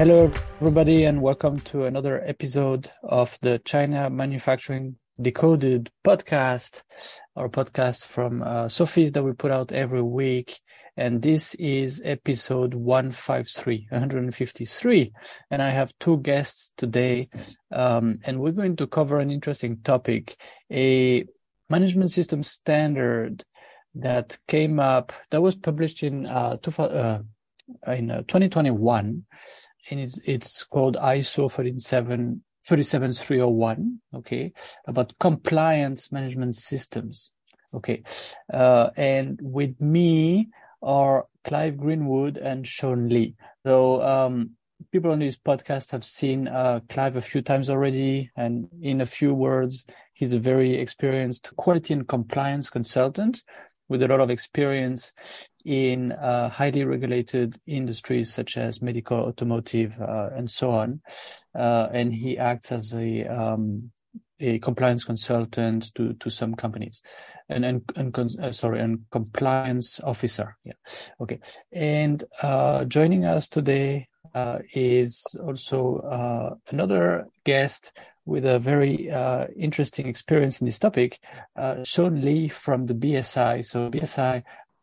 Hello, everybody, and welcome to another episode of the China Manufacturing Decoded podcast, our podcast from uh, Sofeast that we put out every week. And this is episode 153, 153. And I have two guests today. Um, and we're going to cover an interesting topic, a management system standard that came up, that was published in, uh, two, uh in uh, 2021 and it's, it's called ISO 37, 37301, okay, about compliance management systems. Okay. Uh, and with me are Clive Greenwood and Sean Lee. So, um, people on this podcast have seen uh, Clive a few times already. And in a few words, he's a very experienced quality and compliance consultant with a lot of experience in uh, highly regulated industries such as medical, automotive, uh, and so on. Uh, and he acts as a um, a compliance consultant to to some companies, and and, and uh, sorry, and compliance officer. Yeah, okay. And uh, joining us today uh, is also another guest with a very uh, interesting experience in this topic, uh, Sean Lee from the BSI. So BSI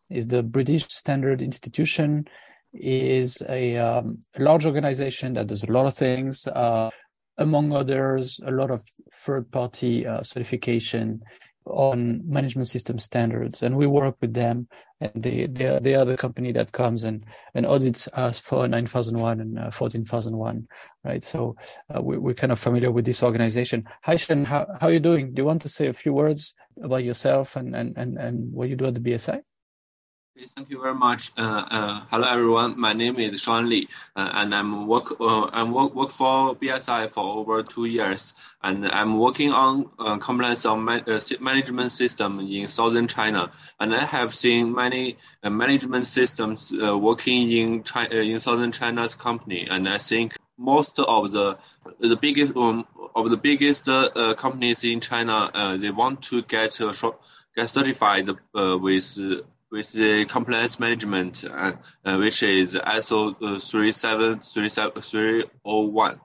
is the British Standard Institution, is a, um, a large organization that does a lot of things. Uh, among others, a lot of third-party uh, certification on management system standards and we work with them and they they are, they are the company that comes and and audits us for 9001 and uh, 14001 right? So uh, we, we're kind of familiar with this organization. Hi Sean, how, how are you doing? Do you want to say a few words about yourself and and and, and what you do at the bsi Thank you very much. Uh, uh, hello, everyone. My name is Sean Lee, uh, and I'm work uh, I'm work, work for BSI for over two years, and I'm working on uh, compliance man, uh, management system in southern China. And I have seen many management systems working in China, in southern China's company, and I think most of the the biggest um, of the biggest companies in China they want to get get certified with with the compliance management, uh, uh, which is ISO uh, 37301.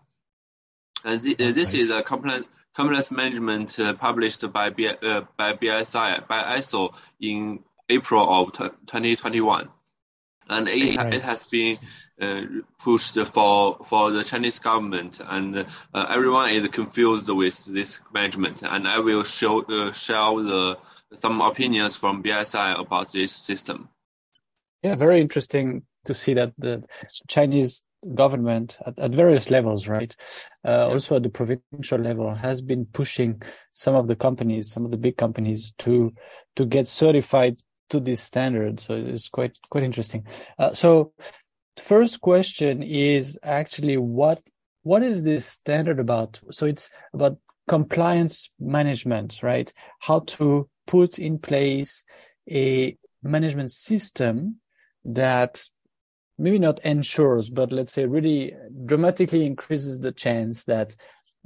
And the, uh, this is a compliance compliance management uh, published by B, uh, by BSI by ISO in April of 2021, and it, it has been uh, pushed for for the Chinese government, and uh, everyone is confused with this management. And I will show uh, share the some opinions from BSI about this system. Yeah, very interesting to see that the Chinese government at, at various levels, right? Uh, yeah. Also at the provincial level has been pushing some of the companies, some of the big companies to, to get certified to this standard. So it's quite, quite interesting. Uh, so first question is actually what, what is this standard about? So it's about compliance management, right? How to put in place a management system that maybe not ensures, but let's say really dramatically increases the chance that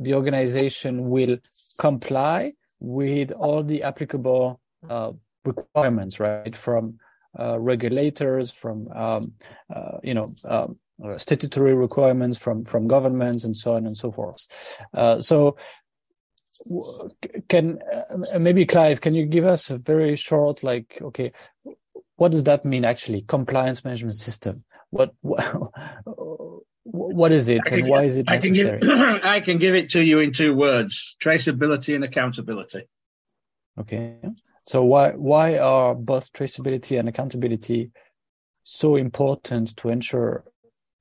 the organization will comply with all the applicable uh, requirements, right? From uh, regulators, from um, uh, you know um, statutory requirements, from from governments, and so on and so forth. Uh, so can uh, maybe Clive, can you give us a very short, like, okay, what does that mean actually? Compliance management system. What what, what is it, and why is it necessary? I can, give, I can give it to you in two words: traceability and accountability. Okay. So why why are both traceability and accountability so important to ensure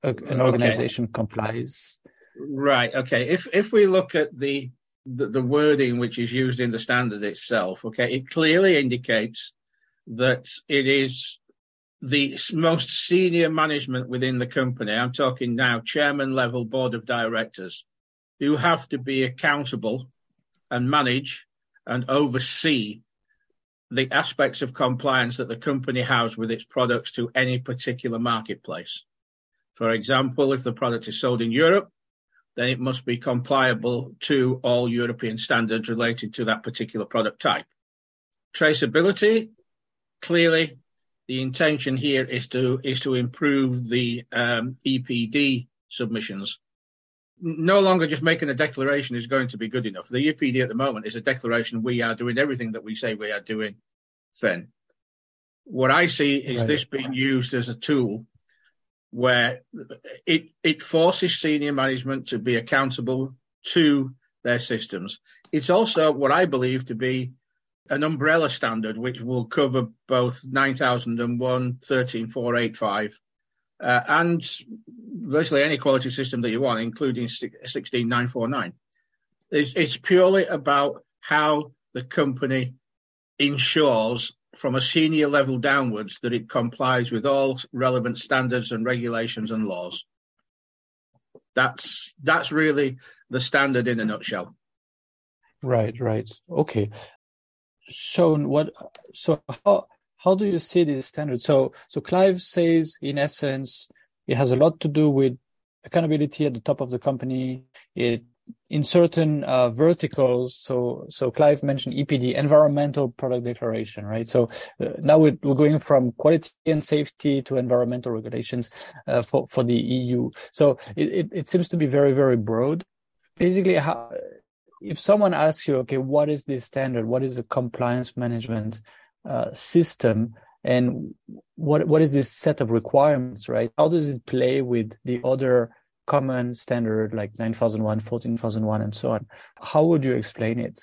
a, an organization okay. complies? Right. Okay. If if we look at the the, the wording which is used in the standard itself, okay, it clearly indicates that it is the most senior management within the company. I'm talking now chairman level board of directors who have to be accountable and manage and oversee the aspects of compliance that the company has with its products to any particular marketplace. For example, if the product is sold in Europe, then it must be compliable to all European standards related to that particular product type. Traceability, clearly, the intention here is to is to improve the um, EPD submissions. No longer just making a declaration is going to be good enough. The EPD at the moment is a declaration we are doing everything that we say we are doing. Then, what I see is right. this being used as a tool where it it forces senior management to be accountable to their systems. It's also what I believe to be an umbrella standard which will cover both 9001, 13485, uh, and virtually any quality system that you want, including 16949. It's, it's purely about how the company ensures from a senior level downwards that it complies with all relevant standards and regulations and laws. That's that's really the standard in a nutshell. Right, right. Okay. Sean, what so how how do you see this standard? So so Clive says in essence it has a lot to do with accountability at the top of the company. It in certain uh, verticals. So, so Clive mentioned EPD, environmental product declaration, right? So uh, now we're, we're, going from quality and safety to environmental regulations uh, for for the EU. So it, it, it, seems to be very very broad. Basically, how, if someone asks you, okay, what is this standard? What is a compliance management uh, system? And what what is this set of requirements, right? How does it play with the other common standard like 9001, 14001, and so on. How would you explain it?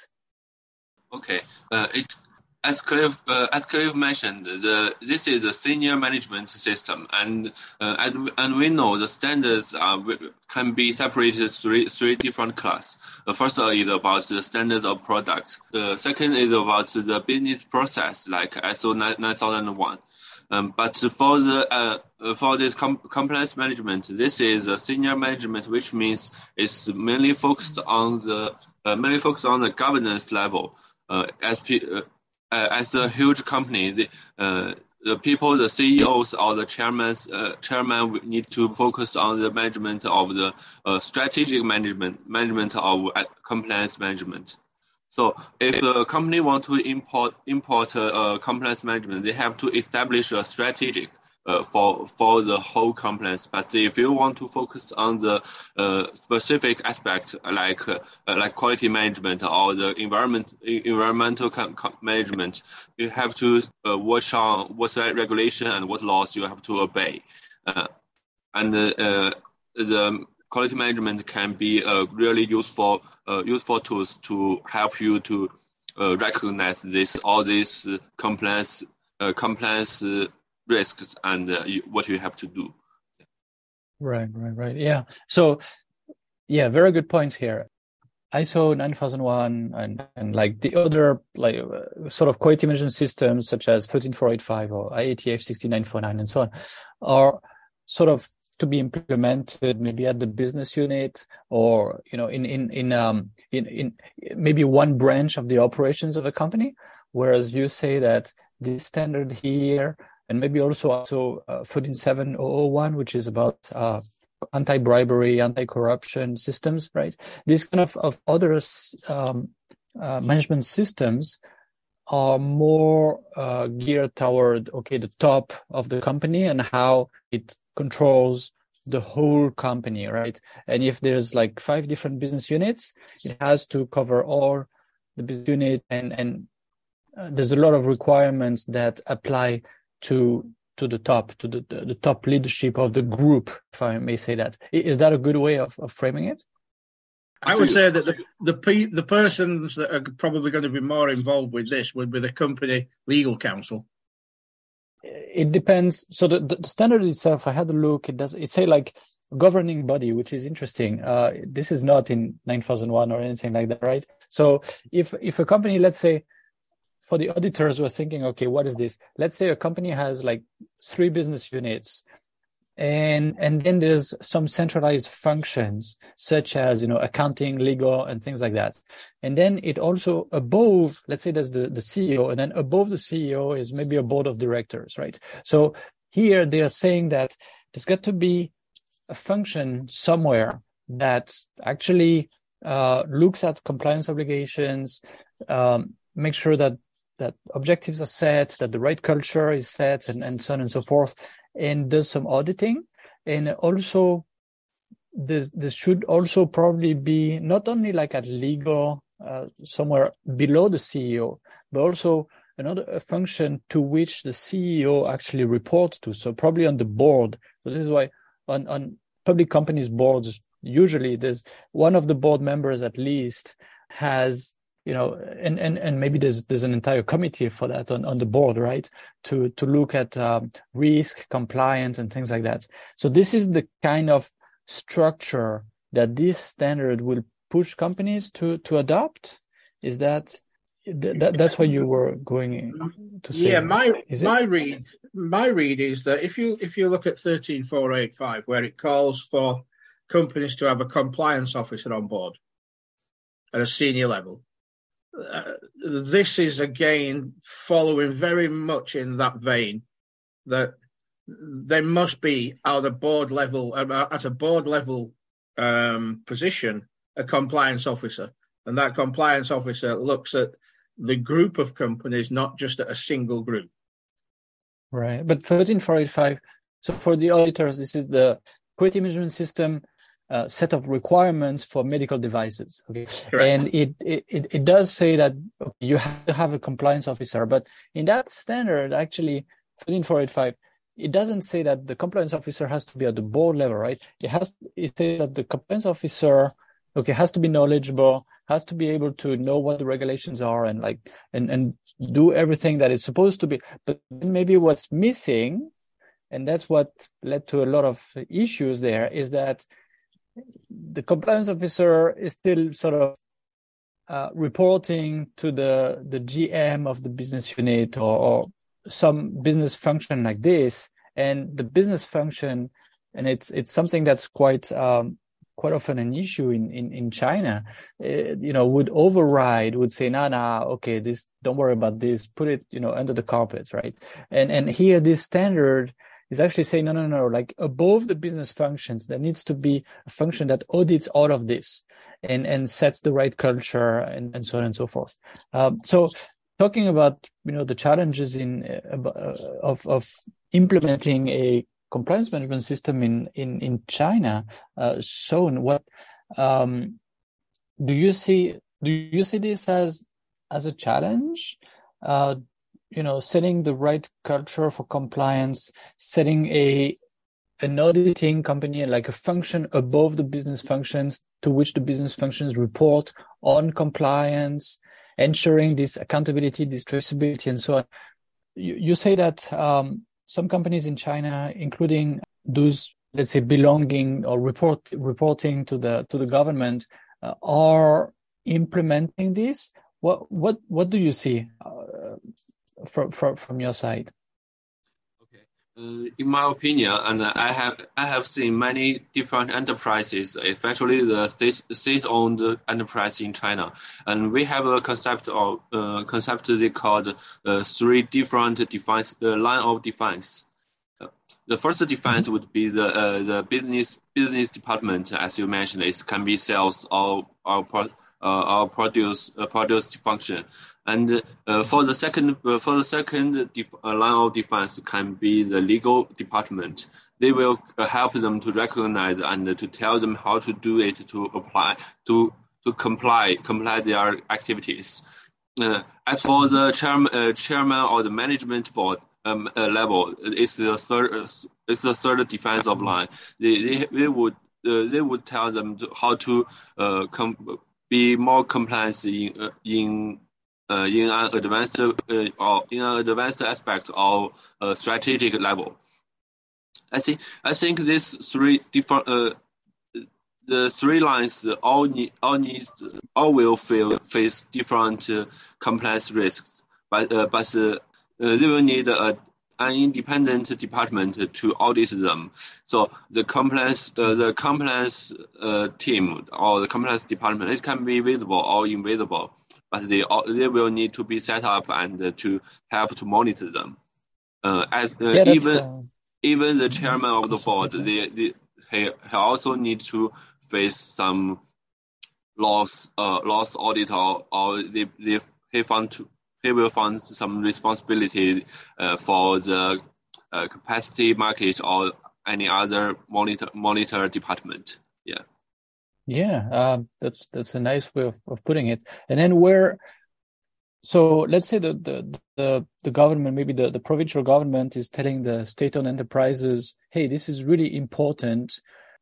Okay, uh, it, as Clive, uh, as Clive mentioned, the, this is a senior management system, and uh, and, and we know the standards are, can be separated three three different class. The first is about the standards of products. The second is about the business process, like ISO 9001. Um, but for the uh, for this com- compliance management, this is a senior management, which means it's mainly focused on the uh, mainly focused on the governance level. Uh, as uh, uh, as a huge company, the uh, the people, the CEOs or the chairman, chairman need to focus on the management of the uh, strategic management, management of compliance management. So if a company want to import import uh, compliance management, they have to establish a strategic uh, for for the whole compliance. But if you want to focus on the uh, specific aspect like uh, like quality management or the environment environmental management, you have to uh, watch on what regulation and what laws you have to obey. Uh, and uh, the quality management can be a really useful uh, useful tools to help you to uh, recognize this all these uh, compliance uh, compliance uh, risks and uh, what you have to do. Right, right, right. Yeah. So, yeah, very good points here. ISO 9001 and, and like the other like uh, sort of quality management systems such as 13485 or IATF 16949 and so on are sort of to be implemented maybe at the business unit or you know in in in um in in maybe one branch of the operations of a company. Whereas you say that this standard here and maybe also also uh, 14701 which is about uh, anti-bribery anti-corruption systems right? These kind of of other um, uh, management systems are more uh, geared toward okay the top of the company and how it controls the whole company, right? And if there's like five different business units, it has to cover all the business unit and, and uh, there's a lot of requirements that apply to to the top, to the, the, the, top leadership of the group, if I may say that. Is that a good way of, of framing it? I would say that the the, the persons that are probably going to be more involved with this would be the company legal counsel it depends. So the, the standard itself, I had a look. It does. It say like governing body, which is interesting. Uh, this is not in 9001 or anything like that, right? So if if a company, let's say, for the auditors who are thinking, okay, what is this? Let's say a company has like three business units and and then there's some centralized functions such as you know accounting legal and things like that. And then it also above let's say there's the, the ceo and then above the ceo is maybe a board of directors right? So here they are saying that there's got to be a function somewhere that actually uh, looks at compliance obligations um, make sure that that objectives are set that the right culture is set and, and so on and so forth and does some auditing and also this this should also probably be not only like a legal uh, somewhere below the CEO, but also another function to which the CEO actually reports to. So probably on the board. So this is why on on public companies boards usually there's one of the board members at least has you know and and and maybe there's there's an entire committee for that on on the board right? To to look at um, risk compliance and things like that. So this is the kind of structure that this standard will push companies to to adopt. Is that that, that's what you were going to say yeah my my read my read is that if you if you look at 13485 where it calls for companies to have a compliance officer on board at a senior level uh, this is again following very much in that vein that there must be at a board level at a board level um, position a compliance officer. And that compliance officer looks at the group of companies not just at a single group. Right. But 13485 so for the auditors this is the quality management system uh, set of requirements for medical devices. Okay, Correct. and it, it it does say that you have to have a compliance officer, but in that standard, actually, 13485, it doesn't say that the compliance officer has to be at the board level, right? It has it says that the compliance officer, okay, has to be knowledgeable, has to be able to know what the regulations are, and like and and do everything that is supposed to be. But maybe what's missing, and that's what led to a lot of issues there, is that the compliance officer is still sort of uh, reporting to the the GM of the business unit or, or, some business function like this, and the business function, and it's it's something that's quite um, quite often an issue in in, in China. Uh, you know, would override, would say, "Nah, nah, okay, this don't worry about this, put it you know under the carpet, right?" And and here this standard is actually saying, no, no, no, like above the business functions, there needs to be a function that audits all of this and, and sets the right culture and, and so on and so forth. Um, so talking about, you know, the challenges in, uh, of, of implementing a compliance management system in, in, in China, uh, Sean what, um, do you see, do you see this as, as a challenge? Uh, you know, setting the right culture for compliance, setting a an auditing company like a function above the business functions to which the business functions report on compliance, ensuring this accountability, this traceability, and so on. You, you say that um, some companies in China, including those, let's say, belonging or report reporting to the to the government, uh, are implementing this. What what what do you see? Uh, from from from your side? Okay, uh, in my opinion, and I have I have seen many different enterprises, especially the state state-owned enterprise in China, and we have a concept of uh, concept they called uh, three different defense uh, line of defense. Uh, the first defense would be the uh, the business business department, as you mentioned, it can be sales or or, uh, or produce uh, produce function. And uh, for the second, uh, for the second uh, line of defense can be the legal department. They will uh, help them to recognize and to tell them how to do it to apply to to comply comply their activities. Uh, as for the chairman, uh, chairman or the management board um, level, it's the third it's the third defense of line. They they, they would they would tell them to, how to com- be more compliant in in uh, in an advanced uh, or in an advanced aspect of a strategic level. I think I think these three different uh, the three lines all need all needs all will feel, face different uh, complex risks, but uh, but uh, they will need a an independent department to audit them. So the compliance, uh, the compliance uh, team or the compliance department, it can be visible or invisible but they they will need to be set up and to help to monitor them. Uh, as uh, yeah, even even the chairman of the board, they, they he, he also need to face some loss uh loss audit or, or they, they he found to, he will find some responsibility uh, for the uh, capacity market or any other monitor monitor department. Yeah. Yeah, uh, that's that's a nice way of, of putting it. And then where, so let's say the the the, the government, maybe the, the provincial government, is telling the state-owned enterprises, "Hey, this is really important,"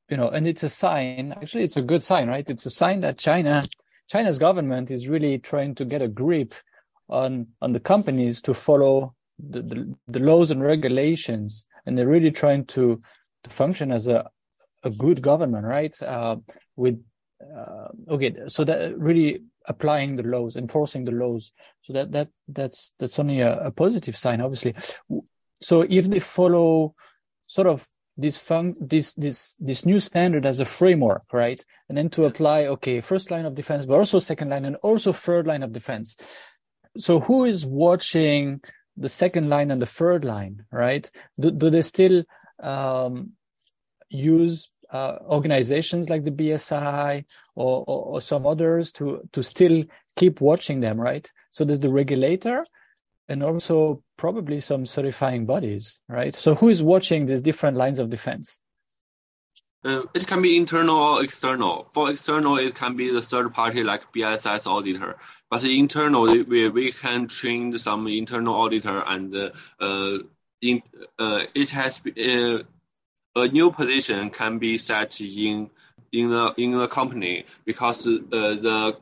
you know, and it's a sign. Actually, it's a good sign, right? It's a sign that China, China's government is really trying to get a grip on on the companies to follow the, the, the laws and regulations, and they're really trying to to function as a a good government, right? Uh, with uh, okay, so that really applying the laws, enforcing the laws. So that that that's that's only a, a positive sign, obviously. So if they follow sort of this fun this this this new standard as a framework, right? And then to apply, okay, first line of defense, but also second line and also third line of defense. So who is watching the second line and the third line, right? Do, do they still um, use uh, organizations like the BSI or, or, or, some others to to still keep watching them, right? So there's the regulator and also probably some certifying bodies, right? So who is watching these different lines of defense? Uh, it can be internal or external. For external, it can be the third party like BSI auditor. But internal, we, we can train some internal auditor and uh, uh, in, uh, it has uh, a new position can be set in in the in the company because uh, the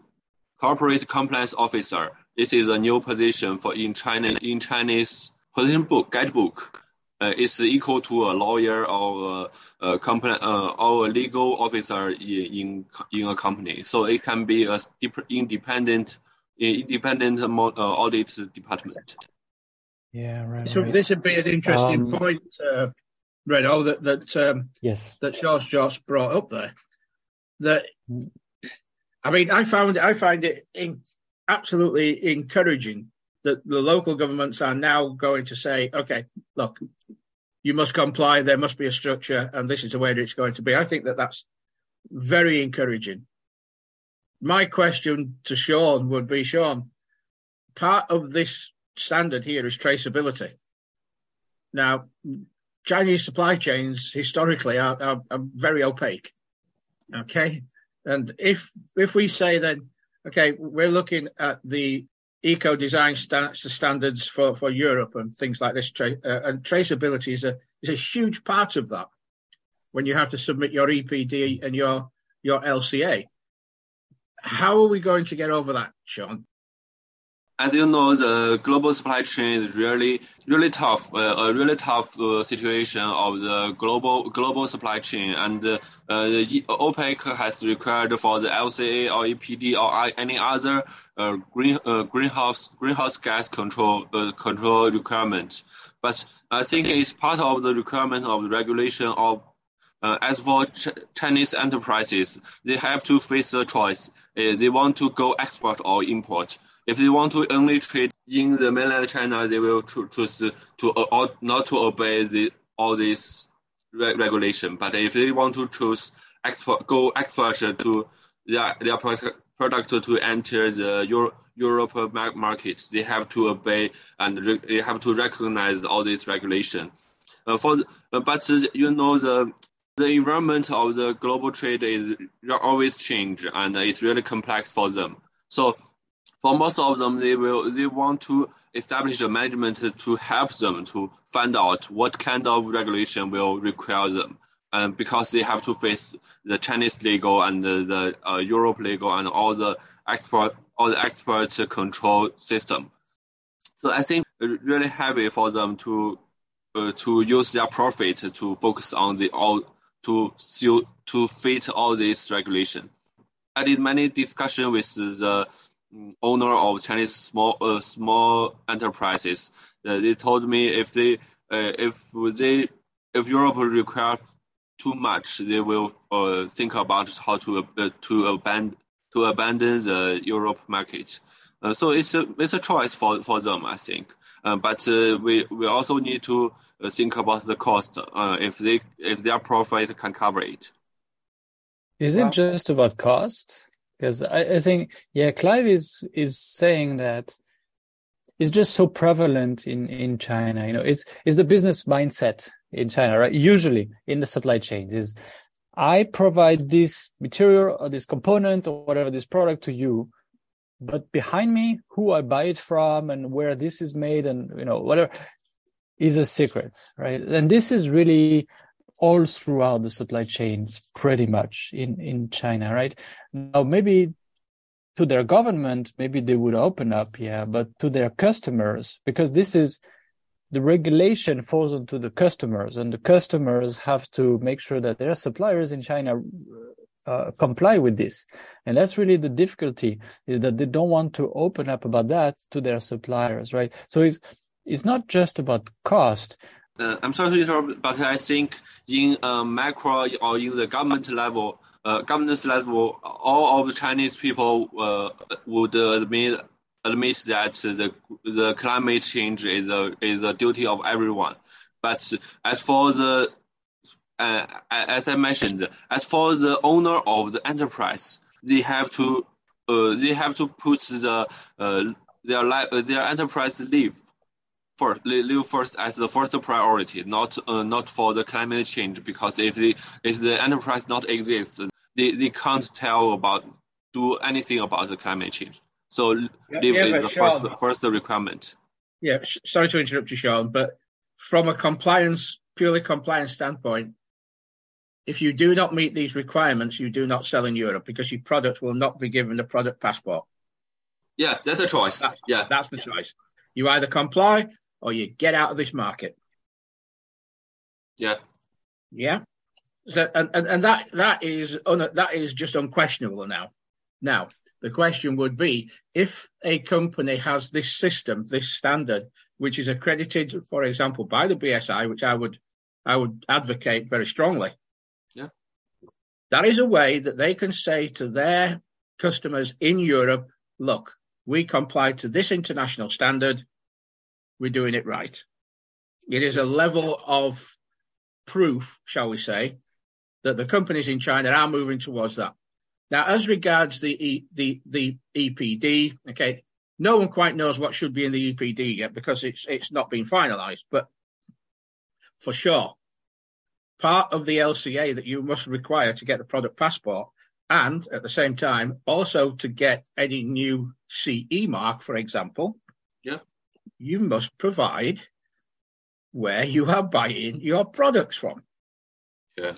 corporate compliance officer this is a new position for in China in Chinese position book guidebook. Uh, it's equal to a lawyer or a, a company uh, or a legal officer in, in in a company. So it can be a independent independent uh, audit department. Yeah, right. So right. this would be an interesting um, point, uh, Renaud, that that um, yes that George Jost brought up there. That I mean, I found I find it in, absolutely encouraging that the local governments are now going to say, okay, look, you must comply. There must be a structure, and this is the way that it's going to be. I think that that's very encouraging. My question to Sean would be, Sean, part of this standard here is traceability. Now, Chinese supply chains historically are, are, are very opaque. Okay. And if, if we say then, okay, we're looking at the eco design st- standards for, for Europe and things like this, tra- uh, and traceability is a, is a huge part of that when you have to submit your EPD and your, your LCA. How are we going to get over that, Sean? As you know, the global supply chain is really, really tough, uh, a really tough uh, situation of the global global supply chain. And uh, OPEC has required for the LCA or EPD or any other uh, green uh, greenhouse greenhouse gas control uh, control requirement. But I think it's part of the requirement of the regulation of uh, as for Ch Chinese enterprises, they have to face a choice. Uh, they want to go export or import. If they want to only trade in the mainland China, they will choose to uh, not to obey the, all this re regulation. But if they want to choose export, go export to their, their product to enter the Euro, Europe market, they have to obey and they have to recognize all this regulation. Uh, for the, uh, but you know the the environment of the global trade is always change and it's really complex for them. So for most of them, they will they want to establish a management to help them to find out what kind of regulation will require them. And because they have to face the Chinese legal and the, the uh, Europe legal and all the export all the export control system. So I think really happy for them to uh, to use their profit to focus on the all to to fit all this regulation. I did many discussion with the owner of Chinese small uh, small enterprises. Uh, they told me if they uh, if they if Europe require too much, they will uh, think about how to uh, to abandon to abandon the Europe market. Uh, so it's a it's a choice for, for them, I think. Uh, but uh, we we also need to uh, think about the cost. Uh, if they if their profit can cover it. Is it just about cost? Because I, I think yeah, Clive is is saying that it's just so prevalent in in China. You know, it's it's the business mindset in China, right? Usually in the supply chains is I provide this material or this component or whatever this product to you, but behind me, who I buy it from and where this is made and, you know, whatever is a secret, right? And this is really all throughout the supply chains pretty much in, in China, right? Now, maybe to their government, maybe they would open up, yeah, but to their customers, because this is the regulation falls onto the customers and the customers have to make sure that their suppliers in China uh, comply with this. And that's really the difficulty is that they don't want to open up about that to their suppliers, right? So it's, it's not just about cost. Uh, I'm sorry to interrupt, but I think in uh, macro or in the government level, uh, governance level, all of the Chinese people uh, would admit admit that the the climate change is a is a duty of everyone. But as for the uh, as I mentioned, as for the owner of the enterprise, they have to uh, they have to put the uh, their li- their enterprise live first live first as the first priority, not uh, not for the climate change. Because if the if the enterprise not exist, they, they can't tell about do anything about the climate change. So live yeah, is the Sean, first first requirement. Yeah, sorry to interrupt you, Sean, but from a compliance purely compliance standpoint, if you do not meet these requirements, you do not sell in Europe because your product will not be given a product passport. Yeah, that's a choice. That's, yeah, that's the choice. You either comply or you get out of this market. Yeah. Yeah. So, and, and, and that that is un, that is just unquestionable now. Now the question would be if a company has this system, this standard, which is accredited, for example, by the BSI, which I would I would advocate very strongly. Yeah. That is a way that they can say to their customers in Europe, look, we comply to this international standard. We're doing it right. It is a level of proof, shall we say, that the companies in China are moving towards that. Now, as regards the e, the the EPD, okay, no one quite knows what should be in the EPD yet because it's it's not been finalised. But for sure, part of the LCA that you must require to get the product passport and at the same time also to get any new CE mark, for example, yeah. You must provide where you are buying your products from. Yeah.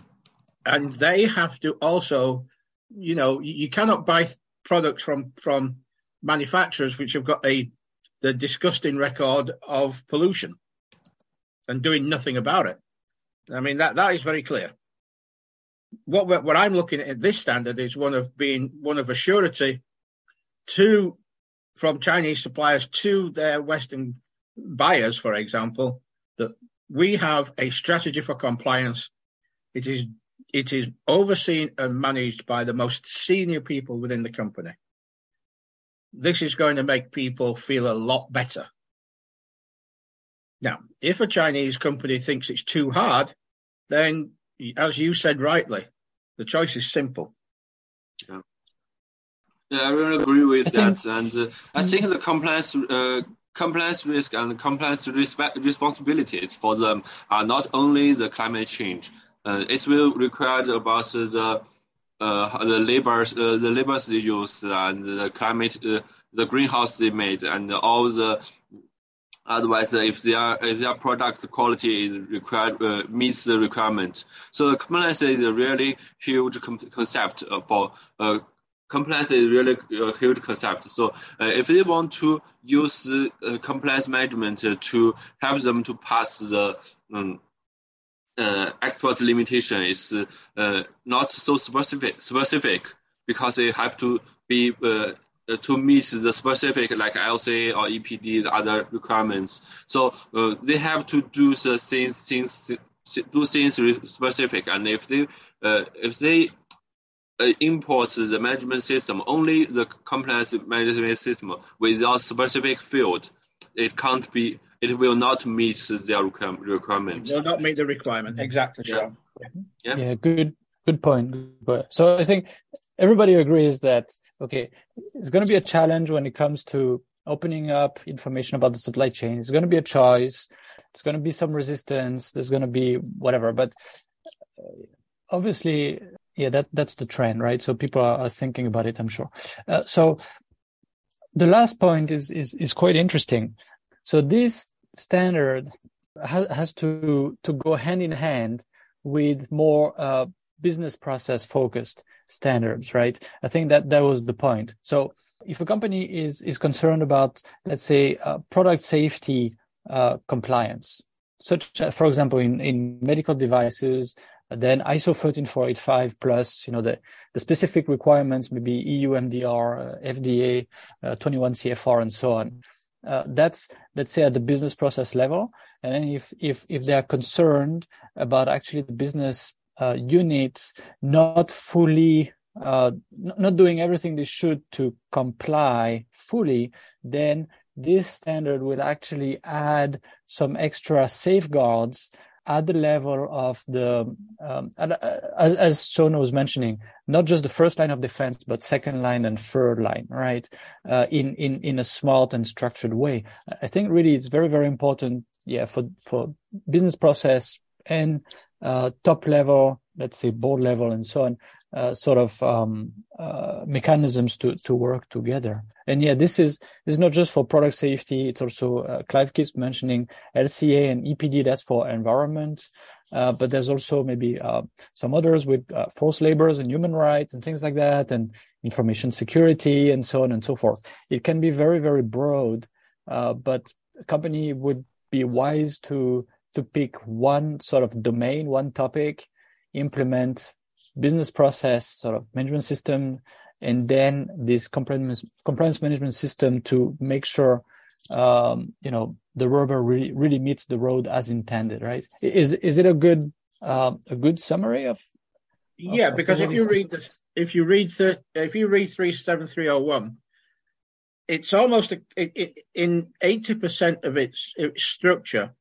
And they have to also, you know, you cannot buy products from from manufacturers which have got a the disgusting record of pollution and doing nothing about it. I mean, that, that is very clear. What, what I'm looking at this standard is one of being one of a surety to from Chinese suppliers to their Western buyers, for example, that we have a strategy for compliance. It is it is overseen and managed by the most senior people within the company. This is going to make people feel a lot better now, if a Chinese company thinks it's too hard, then, as you said rightly, the choice is simple. Yeah, yeah I really agree with I that. Think, and uh, I think the compliance, uh, compliance risk and compliance respect, responsibilities for them are not only the climate change. Uh, it will require about the uh, the labor uh, the labors they use and the climate uh, the greenhouse they made and all the Otherwise, if their if their product quality is required uh, meets the requirement, so the compliance is a really huge concept for uh, compliance is really a huge concept. So uh, if they want to use uh, compliance management to help them to pass the um, uh, export limitation is uh, not so specific specific because they have to be uh, to meet the specific like LCA or EPD, the other requirements. So uh, they have to do the things, things do things specific. And if they if they uh, import the management system, only the complex management system without specific field, it can't be. It will not meet their requirement. It will not meet the requirement. Exactly. Yeah. Yeah. yeah. Good. Good point. So I think everybody agrees that okay, it's going to be a challenge when it comes to opening up information about the supply chain. It's going to be a choice. It's going to be some resistance. There's going to be whatever, but uh, obviously, yeah, that that's the trend, right? So people are, are thinking about it, I'm sure. Uh, so the last point is is is quite interesting. So this standard ha- has to to go hand in hand with more uh, business process focused standards, right? I think that that was the point. So if a company is is concerned about, let's say, uh, product safety uh, compliance, such for example, in in medical devices, then ISO 13485 plus, you know, the, the specific requirements, maybe EU MDR, uh, FDA, uh, 21 CFR, and so on. Uh, that's let's say at the business process level, and then if if if they are concerned about actually the business uh, units not fully uh, not doing everything they should to comply fully, then this standard will actually add some extra safeguards at the level of the, um, as, as Sean was mentioning, not just the first line of defense, but second line and third line, right? Uh, in, in, in a smart and structured way. I think really it's very, very important, yeah, for, for business process and, uh, top level, let's say board level and so on, uh, sort of um, uh, mechanisms to to work together. And yeah, this is this is not just for product safety. It's also uh, Clive keeps mentioning LCA and EPD. That's for environment. Uh, but there's also maybe uh, some others with forced labors and human rights and things like that, and information security and so on and so forth. It can be very very broad, but a company would be wise to to pick one sort of domain, one topic, implement business process sort of management system and then this compliance compliance management system to make sure um, you know the rubber really really meets the road as intended right? Is is it a good uh, a good summary of, of yeah because if you read the if you read the if you read 37301 it's almost a, it, it, in 80% of its, its structure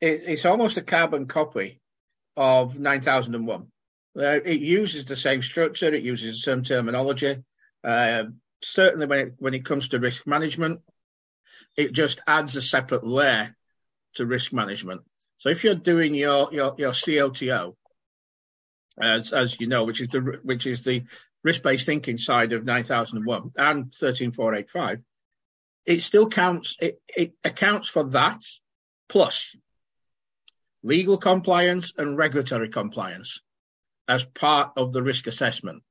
it, it's almost a carbon copy of 9001 uh, it uses the same structure, it uses the same terminology. Uh, certainly, when it, when it comes to risk management, it just adds a separate layer to risk management. So if you're doing your your, your COTO, as as you know, which is the which is the risk-based thinking side of 9001 and 13485, it still counts. It, it accounts for that plus legal compliance and regulatory compliance as part of the risk assessment.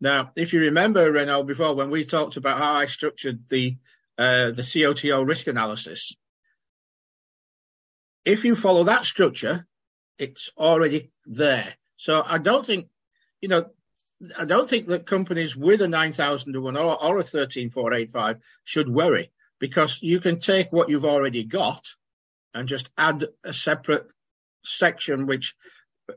Now, if you remember, Renaud, before when we talked about how I structured the uh, the COTO risk analysis, if you follow that structure, it's already there. So I don't think, you know, I don't think that companies with a 9001 or, or a 13485 should worry because you can take what you've already got and just add a separate section which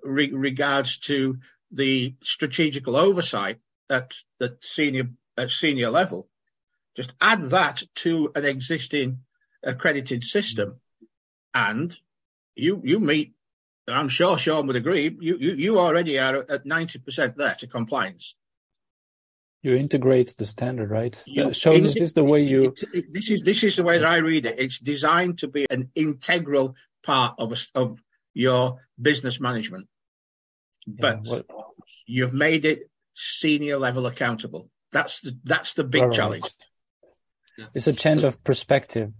re- regards to the strategical oversight at the senior at senior level. Just add that to an existing accredited system, and you you meet. I'm sure Sean would agree. You you, you already are at ninety percent there to compliance. You integrate the standard, right? You, uh, so is this the way you? This is this is the way that I read it. It's designed to be an integral part of a, of your business management. But yeah, you've made it senior level accountable. That's the that's the big right. challenge. It's a change of perspective.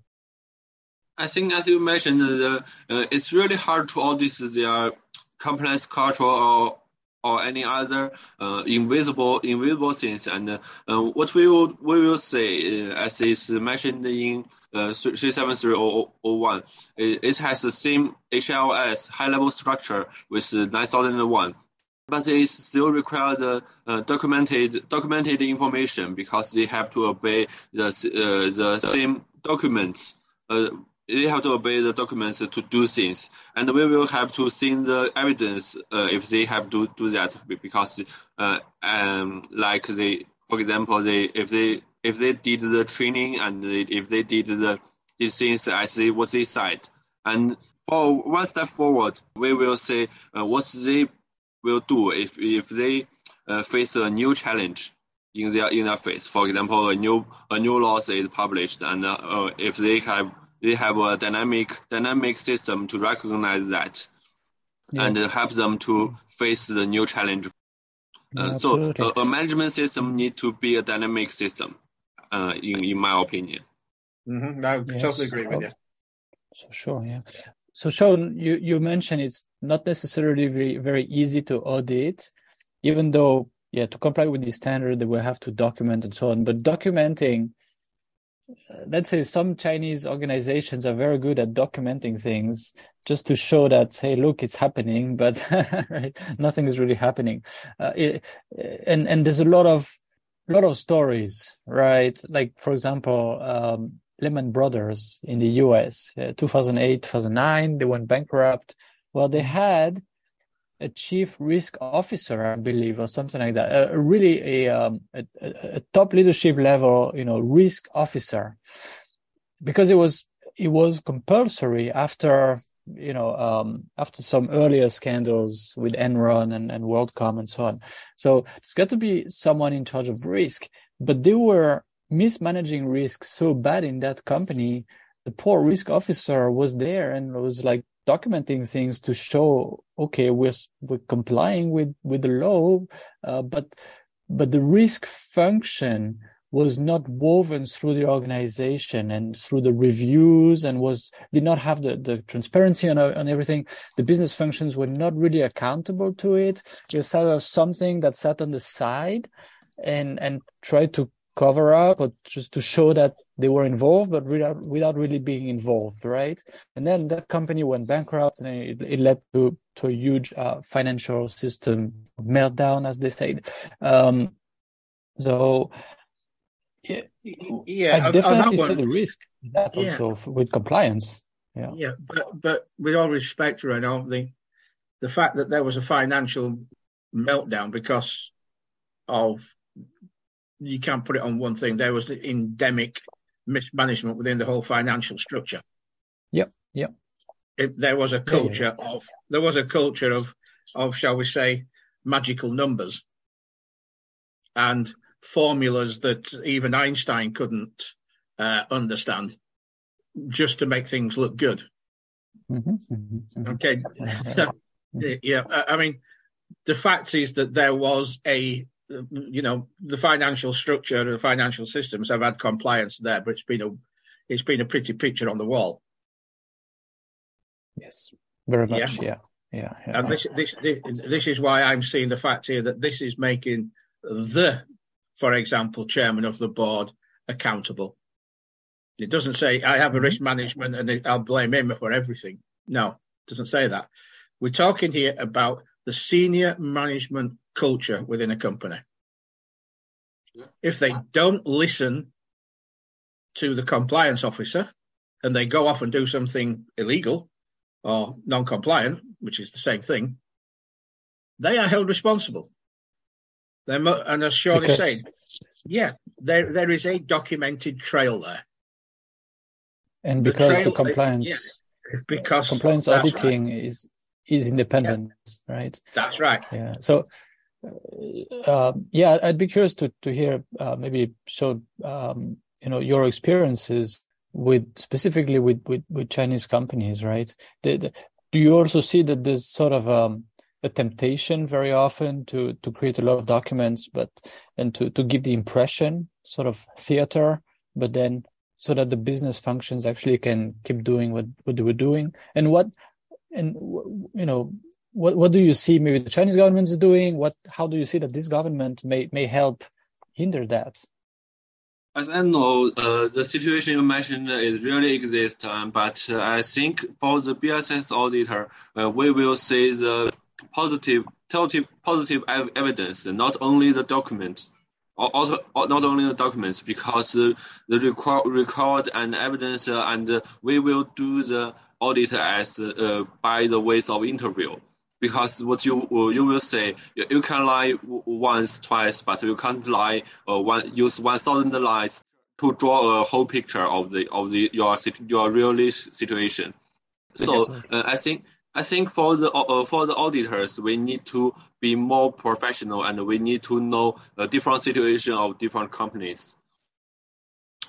I think, as you mentioned, uh, uh, it's really hard to audit their complex culture or or any other uh, invisible invisible things. And uh, what we will we will say, uh, as is mentioned in uh, 37301, it, it has the same HLS high level structure with 9001. But they still require the uh, documented documented information because they have to obey the uh, the same documents uh, they have to obey the documents to do things, and we will have to see the evidence uh, if they have to do that because, uh, um, like they, for example, they if they if they did the training and they, if they did the these things as they what they said, and for one step forward, we will say uh, what they will do if if they uh, face a new challenge in their in their face. For example, a new a new law is published, and uh, if they have they have a dynamic dynamic system to recognize that. yeah. and help them to face the new challenge. Uh, so a, a, management system need to be a dynamic system, uh, in in my opinion. Mm-hmm. I yes. totally agree with you. So sure, yeah. So Sean, you, you mentioned it's not necessarily very, very easy to audit, even though, yeah, to comply with the standard, they will have to document and so on. But documenting, let's say some Chinese organizations are very good at documenting things just to show that, hey, look, it's happening, but right, nothing is really happening. Uh, it, and, and there's a lot of, lot of stories, right? Like, for example, um, Lehman Brothers in the US, uh, 2008, 2009, they went bankrupt. Well, they had a chief risk officer, I believe, or something like that. A, really a, um, a, a, top leadership level, you know, risk officer, because it was it was compulsory after you know um, after some earlier scandals with Enron and, and WorldCom and so on. So it's got to be someone in charge of risk, but they were mismanaging risk so bad in that company the poor risk officer was there and was like documenting things to show okay we're we're complying with with the law uh, but but the risk function was not woven through the organization and through the reviews and was did not have the, the transparency on, on everything. The business functions were not really accountable to it. It was sort of something that sat on the side and and tried to cover up or just to show that they were involved, but without, without really being involved, right? And then that company went bankrupt and it, it led to, to a huge uh, financial system meltdown, as they said. Um, so, yeah, yeah I definitely see the risk that yeah. also with compliance. Yeah. Yeah. But, but with all respect, right now, the, the fact that there was a financial meltdown because of you can't put it on one thing. There was the endemic mismanagement within the whole financial structure. Yep. Yep. It, there was a culture yeah, yeah. of there was a culture of of shall we say magical numbers and formulas that even Einstein couldn't uh, understand just to make things look good. Mm-hmm, mm-hmm, mm-hmm. Okay. yeah. I mean, the fact is that there was a you know, the financial structure, the financial systems have had compliance there, but it's been a, it's been a pretty picture on the wall. Yes, very much. Yeah, yeah. yeah, And this, this, this, this is why I'm seeing the fact here that this is making the, for example, chairman of the board accountable. It doesn't say I have a mm-hmm. risk management and I'll blame him for everything. No, it doesn't say that. We're talking here about the senior management culture within a company. Yeah. If they don't listen to the compliance officer and they go off and do something illegal or non-compliant, which is the same thing, they are held responsible. They're, and as Sean because... is saying, yeah, there there is a documented trail there. And because the, trail, the compliance, yeah, because compliance auditing right. is is independent, yeah. right? That's right. Yeah. So uh, yeah, I'd be curious to to hear uh, maybe show um, you know your experiences with specifically with with, with Chinese companies, right? Do you also see that there's sort of um, a temptation very often to to create a lot of documents, but and to to give the impression sort of theater, but then so that the business functions actually can keep doing what what they were doing, and what and you know what what do you see maybe the Chinese government is doing? What how do you see that this government may may help hinder that? As I know, uh, the situation you mentioned is really exists, um, but uh, I think for the BSI auditor, uh, we will see the positive, positive, positive evidence, not only the documents, also not only the documents, because the record, record and evidence, uh, and we will do the audit as uh, by the ways of interview because what you you will say you can lie once twice but you can't lie uh, one use one thousand lies to draw a whole picture of the of the your your real situation. So uh, i think i think for the uh, for the auditors we need to be more professional and we need to know the different situation of different companies.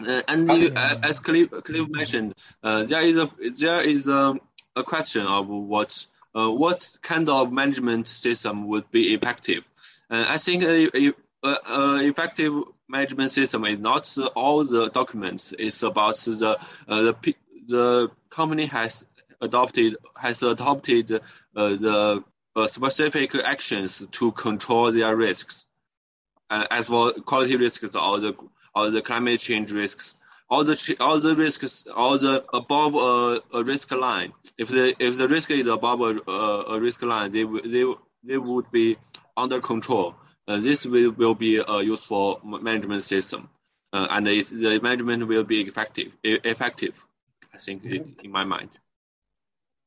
Uh, and you, uh, as Cliff, Cliff mentioned, uh, there is a there is a, a question of what uh, what kind of management system would be effective. Uh, I think a, a, effective management system is not all the documents. It's about the uh, the the company has adopted has adopted uh, the uh, specific actions to control their risks. as for quality risks or the or the climate change risks, all the all the risks, all the above a, a risk line. If the if the risk is above a, a, risk line, they they they would be under control. Uh, this will, will be a useful management system, uh, and the management will be effective. Effective, I think, mm-hmm. in my mind.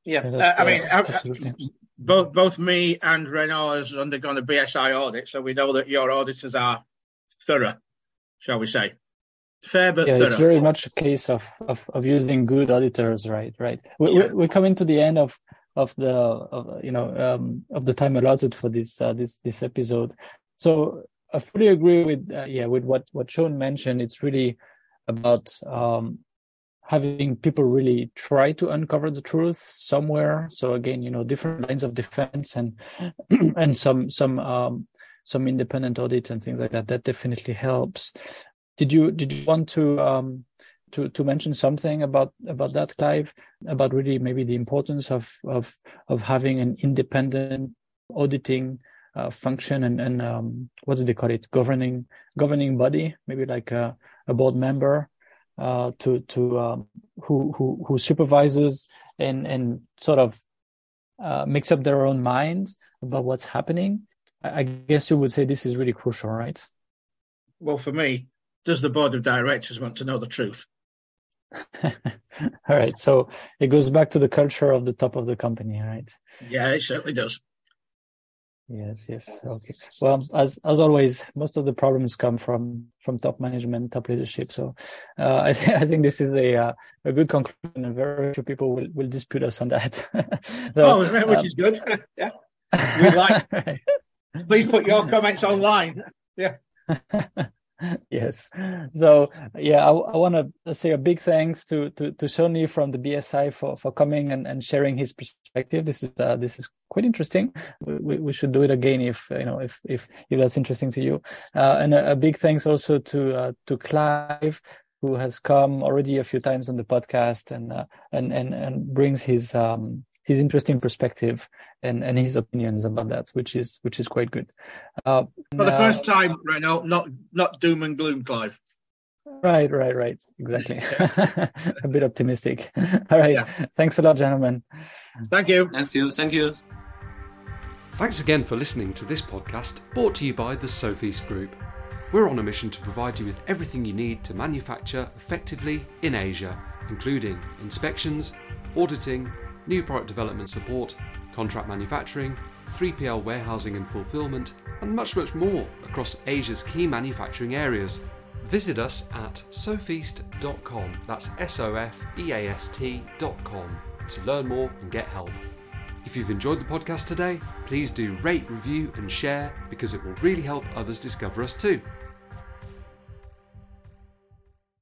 Yeah, yeah uh, I mean, uh, both both me and Renaud has undergone a BSI audit, so we know that your auditors are thorough, shall we say? Fair but yeah, thorough. it's very much a case of, of, of using good auditors, right? Right. We, yeah. we, are coming to the end of of the of, you know um, of the time allotted for this uh, this this episode. So I fully agree with uh, yeah with what what Sean mentioned. It's really about um, having people really try to uncover the truth somewhere. So again, you know, different lines of defense and and some some um, some independent audits and things like that. That definitely helps. Did you did you want to um, to to mention something about about that, Clive? About really maybe the importance of of of having an independent auditing uh, function and and um, what do they call it? Governing governing body, maybe like a, a board member uh, to to um, who who who supervises and and sort of uh, makes up their own minds about what's happening. I, I guess you would say this is really crucial, right? Well, for me, does the board of directors want to know the truth? All right. So it goes back to the culture of the top of the company, right? Yeah, it certainly does. Yes, yes. Okay. Well, as as always, most of the problems come from from top management, top leadership. So, uh, I think I think this is a uh, a good conclusion, and very few people will, will dispute us on that. so, oh, which um, is good. yeah, we like. Please put your comments online. Yeah. yes. So yeah, I, I want to say a big thanks to to to Shoni from the BSI for for coming and, and sharing his perspective. This is uh, this is quite interesting. We, we should do it again if you know if if if that's interesting to you. Uh, and a, a, big thanks also to uh, to Clive who has come already a few times on the podcast and uh, and and and brings his um his interesting perspective and, and his opinions about that, which is which is quite good. Uh, For the first time, right now, not not doom and gloom, Clive. Right, right, right. Exactly. a bit optimistic. All right. Yeah. Thanks a lot, gentlemen. Thank you. Thanks you. Thank you. Thanks again for listening to this podcast brought to you by the Sofeast Group. We're on a mission to provide you with everything you need to manufacture effectively in Asia, including inspections, auditing, new product development support, contract manufacturing, 3PL warehousing and fulfillment, and much, much more across Asia's key manufacturing areas. Visit us at sofeast.com, that's S O F E A S T.com, to learn more and get help. If you've enjoyed the podcast today, please do rate, review, and share because it will really help others discover us too.